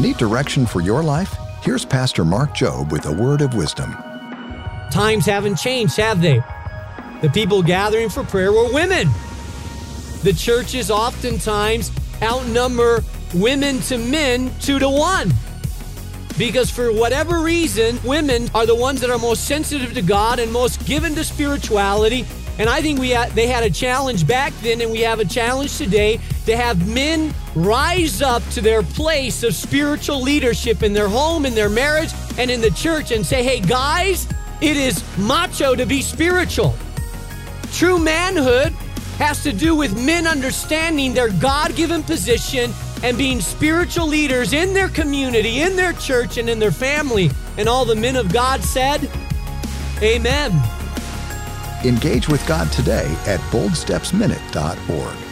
Need direction for your life? Here's Pastor Mark Jobe with a word of wisdom. Times haven't changed, have they? The people gathering for prayer were women. The churches oftentimes outnumber women to men two to one. Because for whatever reason, women are the ones that are most sensitive to God and most given to spirituality. And I think we had, they had a challenge back then, and we have a challenge today to have men rise up to their place of spiritual leadership in their home, in their marriage, and in the church and say, hey, guys, it is macho to be spiritual. True manhood has to do with men understanding their God given position and being spiritual leaders in their community, in their church, and in their family. And all the men of God said, Amen. Engage with God today at boldstepsminute.org.